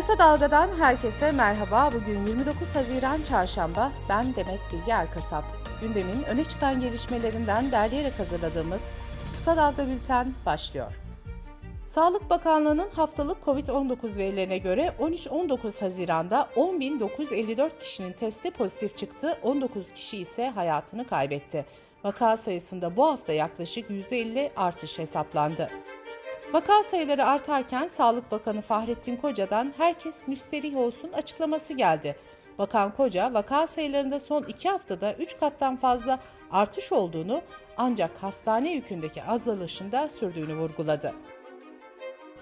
Kısa Dalga'dan herkese merhaba. Bugün 29 Haziran Çarşamba. Ben Demet Bilge Erkasap. Gündemin öne çıkan gelişmelerinden derleyerek hazırladığımız Kısa Dalga Bülten başlıyor. Sağlık Bakanlığı'nın haftalık COVID-19 verilerine göre 13-19 Haziran'da 10.954 kişinin testi pozitif çıktı, 19 kişi ise hayatını kaybetti. Vaka sayısında bu hafta yaklaşık %50 artış hesaplandı. Vaka sayıları artarken Sağlık Bakanı Fahrettin Koca'dan herkes müsterih olsun açıklaması geldi. Bakan Koca, vaka sayılarında son iki haftada 3 kattan fazla artış olduğunu ancak hastane yükündeki azalışında sürdüğünü vurguladı.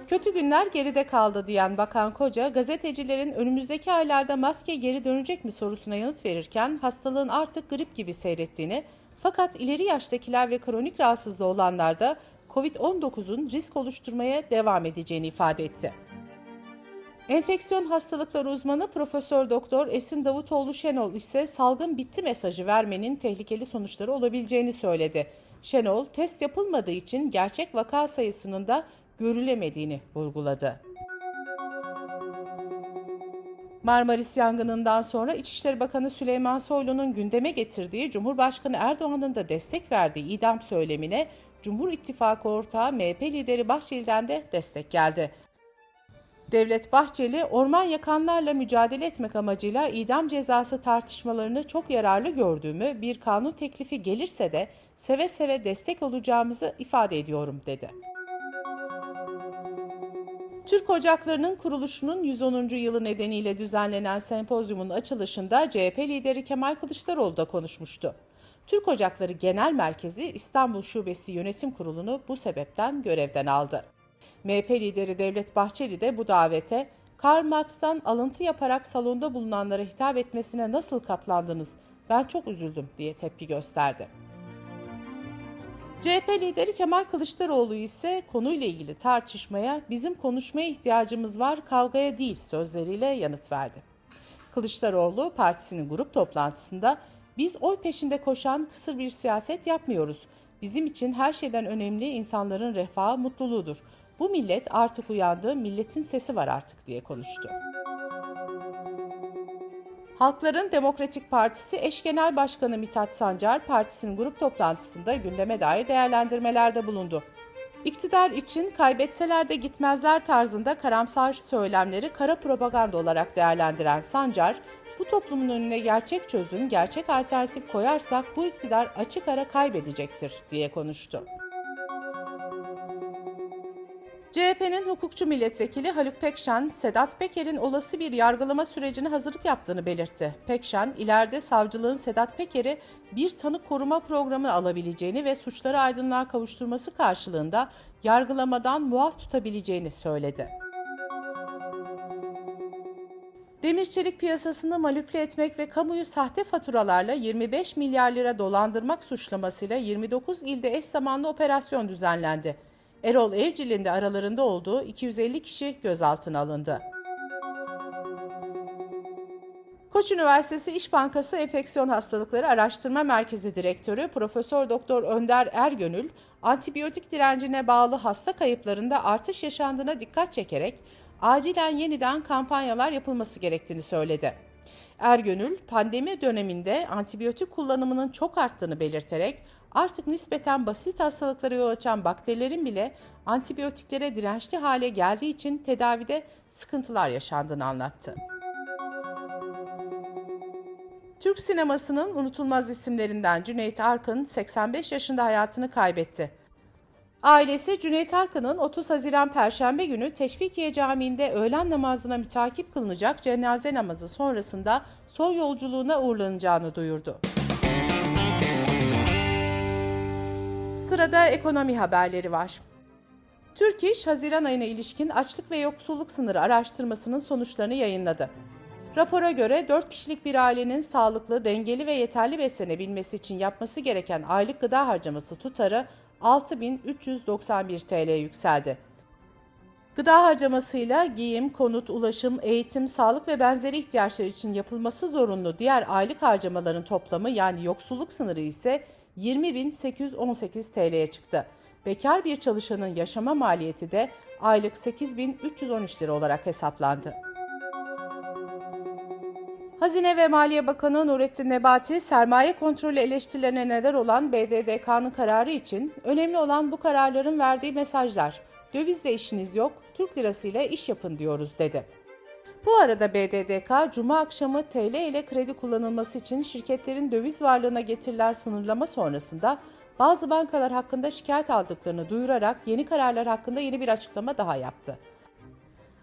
Kötü günler geride kaldı diyen Bakan Koca, gazetecilerin önümüzdeki aylarda maske geri dönecek mi sorusuna yanıt verirken hastalığın artık grip gibi seyrettiğini, fakat ileri yaştakiler ve kronik rahatsızlığı olanlarda COVID-19'un risk oluşturmaya devam edeceğini ifade etti. Enfeksiyon hastalıkları uzmanı Profesör Doktor Esin Davutoğlu Şenol ise salgın bitti mesajı vermenin tehlikeli sonuçları olabileceğini söyledi. Şenol, test yapılmadığı için gerçek vaka sayısının da görülemediğini vurguladı. Marmaris yangınından sonra İçişleri Bakanı Süleyman Soylu'nun gündeme getirdiği Cumhurbaşkanı Erdoğan'ın da destek verdiği idam söylemine Cumhur İttifakı ortağı MHP lideri Bahçeli'den de destek geldi. Devlet Bahçeli, orman yakanlarla mücadele etmek amacıyla idam cezası tartışmalarını çok yararlı gördüğümü, bir kanun teklifi gelirse de seve seve destek olacağımızı ifade ediyorum dedi. Türk Ocakları'nın kuruluşunun 110. yılı nedeniyle düzenlenen sempozyumun açılışında CHP lideri Kemal Kılıçdaroğlu da konuşmuştu. Türk Ocakları Genel Merkezi İstanbul Şubesi Yönetim Kurulu'nu bu sebepten görevden aldı. MHP lideri Devlet Bahçeli de bu davete Karl Marx'tan alıntı yaparak salonda bulunanlara hitap etmesine nasıl katlandınız? Ben çok üzüldüm diye tepki gösterdi. CHP lideri Kemal Kılıçdaroğlu ise konuyla ilgili tartışmaya bizim konuşmaya ihtiyacımız var kavgaya değil sözleriyle yanıt verdi. Kılıçdaroğlu partisinin grup toplantısında biz oy peşinde koşan kısır bir siyaset yapmıyoruz. Bizim için her şeyden önemli insanların refahı, mutluluğudur. Bu millet artık uyandı, milletin sesi var artık diye konuştu. Halkların Demokratik Partisi eş genel başkanı Mithat Sancar partisinin grup toplantısında gündeme dair değerlendirmelerde bulundu. İktidar için kaybetseler de gitmezler tarzında karamsar söylemleri kara propaganda olarak değerlendiren Sancar, bu toplumun önüne gerçek çözüm, gerçek alternatif koyarsak bu iktidar açık ara kaybedecektir diye konuştu. CHP'nin hukukçu milletvekili Haluk Pekşen, Sedat Peker'in olası bir yargılama sürecine hazırlık yaptığını belirtti. Pekşen, ileride savcılığın Sedat Peker'i bir tanık koruma programı alabileceğini ve suçları aydınlığa kavuşturması karşılığında yargılamadan muaf tutabileceğini söyledi. Demir çelik piyasasını manipüle etmek ve kamuyu sahte faturalarla 25 milyar lira dolandırmak suçlamasıyla 29 ilde eş zamanlı operasyon düzenlendi. Erol Evcil'in de aralarında olduğu 250 kişi gözaltına alındı. Koç Üniversitesi İş Bankası Enfeksiyon Hastalıkları Araştırma Merkezi Direktörü Profesör Doktor Önder Ergönül, antibiyotik direncine bağlı hasta kayıplarında artış yaşandığına dikkat çekerek acilen yeniden kampanyalar yapılması gerektiğini söyledi. Ergönül, pandemi döneminde antibiyotik kullanımının çok arttığını belirterek artık nispeten basit hastalıklara yol açan bakterilerin bile antibiyotiklere dirençli hale geldiği için tedavide sıkıntılar yaşandığını anlattı. Türk sinemasının unutulmaz isimlerinden Cüneyt Arkın 85 yaşında hayatını kaybetti. Ailesi Cüneyt Arkın'ın 30 Haziran Perşembe günü Teşvikiye Camii'nde öğlen namazına mütakip kılınacak cenaze namazı sonrasında son yolculuğuna uğurlanacağını duyurdu. Sırada ekonomi haberleri var. Türk İş, Haziran ayına ilişkin açlık ve yoksulluk sınırı araştırmasının sonuçlarını yayınladı. Rapora göre 4 kişilik bir ailenin sağlıklı, dengeli ve yeterli beslenebilmesi için yapması gereken aylık gıda harcaması tutarı 6391 TL yükseldi. Gıda harcamasıyla giyim, konut, ulaşım, eğitim, sağlık ve benzeri ihtiyaçlar için yapılması zorunlu diğer aylık harcamaların toplamı yani yoksulluk sınırı ise 20.818 TL'ye çıktı. Bekar bir çalışanın yaşama maliyeti de aylık 8.313 lira olarak hesaplandı. Hazine ve Maliye Bakanı Nurettin Nebati, sermaye kontrolü eleştirilerine neden olan BDDK'nın kararı için önemli olan bu kararların verdiği mesajlar. Dövizle işiniz yok, Türk lirası ile iş yapın diyoruz dedi. Bu arada BDDK, Cuma akşamı TL ile kredi kullanılması için şirketlerin döviz varlığına getirilen sınırlama sonrasında bazı bankalar hakkında şikayet aldıklarını duyurarak yeni kararlar hakkında yeni bir açıklama daha yaptı.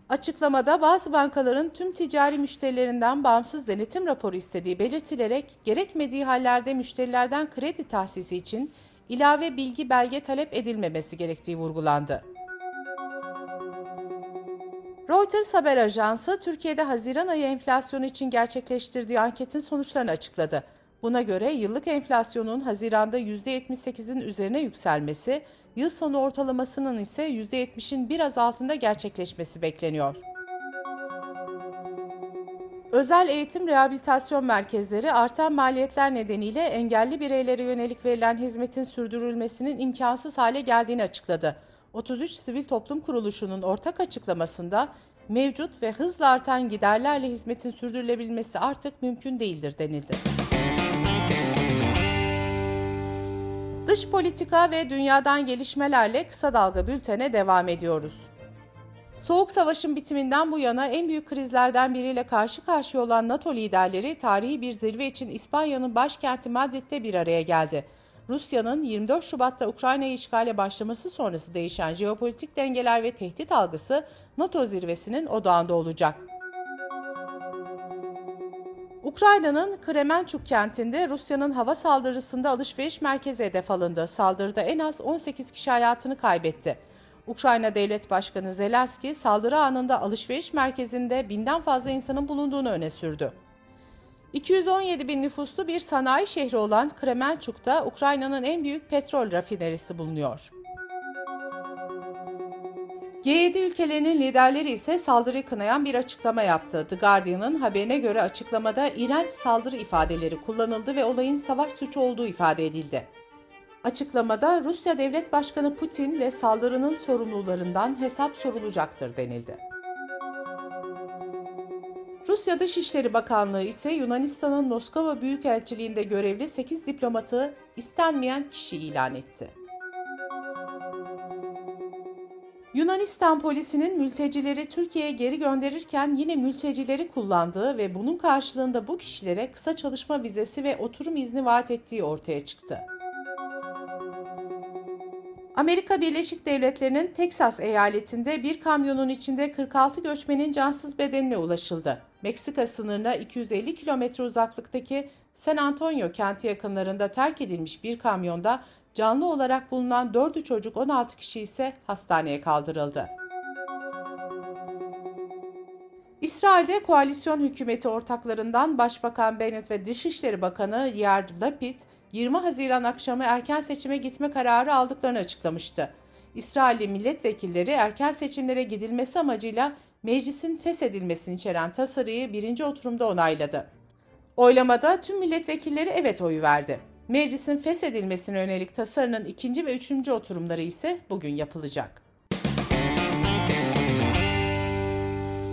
Açıklamada bazı bankaların tüm ticari müşterilerinden bağımsız denetim raporu istediği belirtilerek gerekmediği hallerde müşterilerden kredi tahsisi için ilave bilgi belge talep edilmemesi gerektiği vurgulandı. Reuters haber ajansı Türkiye'de Haziran ayı enflasyonu için gerçekleştirdiği anketin sonuçlarını açıkladı. Buna göre yıllık enflasyonun Haziran'da %78'in üzerine yükselmesi, yıl sonu ortalamasının ise %70'in biraz altında gerçekleşmesi bekleniyor. Özel eğitim rehabilitasyon merkezleri artan maliyetler nedeniyle engelli bireylere yönelik verilen hizmetin sürdürülmesinin imkansız hale geldiğini açıkladı. 33 Sivil Toplum Kuruluşu'nun ortak açıklamasında mevcut ve hızla artan giderlerle hizmetin sürdürülebilmesi artık mümkün değildir denildi. Dış politika ve dünyadan gelişmelerle kısa dalga bültene devam ediyoruz. Soğuk Savaş'ın bitiminden bu yana en büyük krizlerden biriyle karşı karşıya olan NATO liderleri tarihi bir zirve için İspanya'nın başkenti Madrid'de bir araya geldi. Rusya'nın 24 Şubat'ta Ukrayna'yı işgale başlaması sonrası değişen jeopolitik dengeler ve tehdit algısı NATO zirvesinin odağında olacak. Ukrayna'nın Kremençuk kentinde Rusya'nın hava saldırısında alışveriş merkezi hedef alındı. Saldırıda en az 18 kişi hayatını kaybetti. Ukrayna Devlet Başkanı Zelenski saldırı anında alışveriş merkezinde binden fazla insanın bulunduğunu öne sürdü. 217 bin nüfuslu bir sanayi şehri olan Kremençuk'ta Ukrayna'nın en büyük petrol rafinerisi bulunuyor. G7 ülkelerinin liderleri ise saldırıyı kınayan bir açıklama yaptı. The Guardian'ın haberine göre açıklamada iğrenç saldırı ifadeleri kullanıldı ve olayın savaş suçu olduğu ifade edildi. Açıklamada Rusya Devlet Başkanı Putin ve saldırının sorumlularından hesap sorulacaktır denildi. Rusya Dışişleri Bakanlığı ise Yunanistan'ın Moskova Büyükelçiliğinde görevli 8 diplomatı istenmeyen kişi ilan etti. Yunanistan polisinin mültecileri Türkiye'ye geri gönderirken yine mültecileri kullandığı ve bunun karşılığında bu kişilere kısa çalışma vizesi ve oturum izni vaat ettiği ortaya çıktı. Amerika Birleşik Devletleri'nin Teksas eyaletinde bir kamyonun içinde 46 göçmenin cansız bedenine ulaşıldı. Meksika sınırına 250 kilometre uzaklıktaki San Antonio kenti yakınlarında terk edilmiş bir kamyonda canlı olarak bulunan 4'ü çocuk 16 kişi ise hastaneye kaldırıldı. İsrail'de koalisyon hükümeti ortaklarından Başbakan Bennett ve Dışişleri Bakanı Yair Lapid, 20 Haziran akşamı erken seçime gitme kararı aldıklarını açıklamıştı. İsrailli milletvekilleri erken seçimlere gidilmesi amacıyla meclisin feshedilmesini içeren tasarıyı birinci oturumda onayladı. Oylamada tüm milletvekilleri evet oyu verdi. Meclisin feshedilmesine yönelik tasarının ikinci ve üçüncü oturumları ise bugün yapılacak.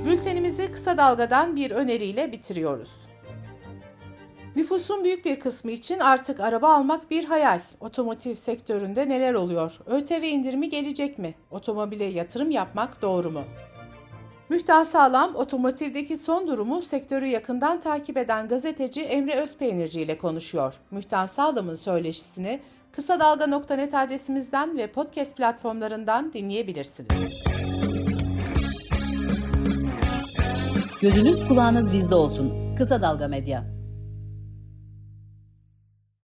Bültenimizi kısa dalgadan bir öneriyle bitiriyoruz. Nüfusun büyük bir kısmı için artık araba almak bir hayal. Otomotiv sektöründe neler oluyor? ÖTV indirimi gelecek mi? Otomobile yatırım yapmak doğru mu? Müftah Sağlam, otomotivdeki son durumu sektörü yakından takip eden gazeteci Emre Özpeynirci ile konuşuyor. Müftah Sağlam'ın söyleşisini kısa dalga.net adresimizden ve podcast platformlarından dinleyebilirsiniz. Gözünüz kulağınız bizde olsun. Kısa Dalga Medya.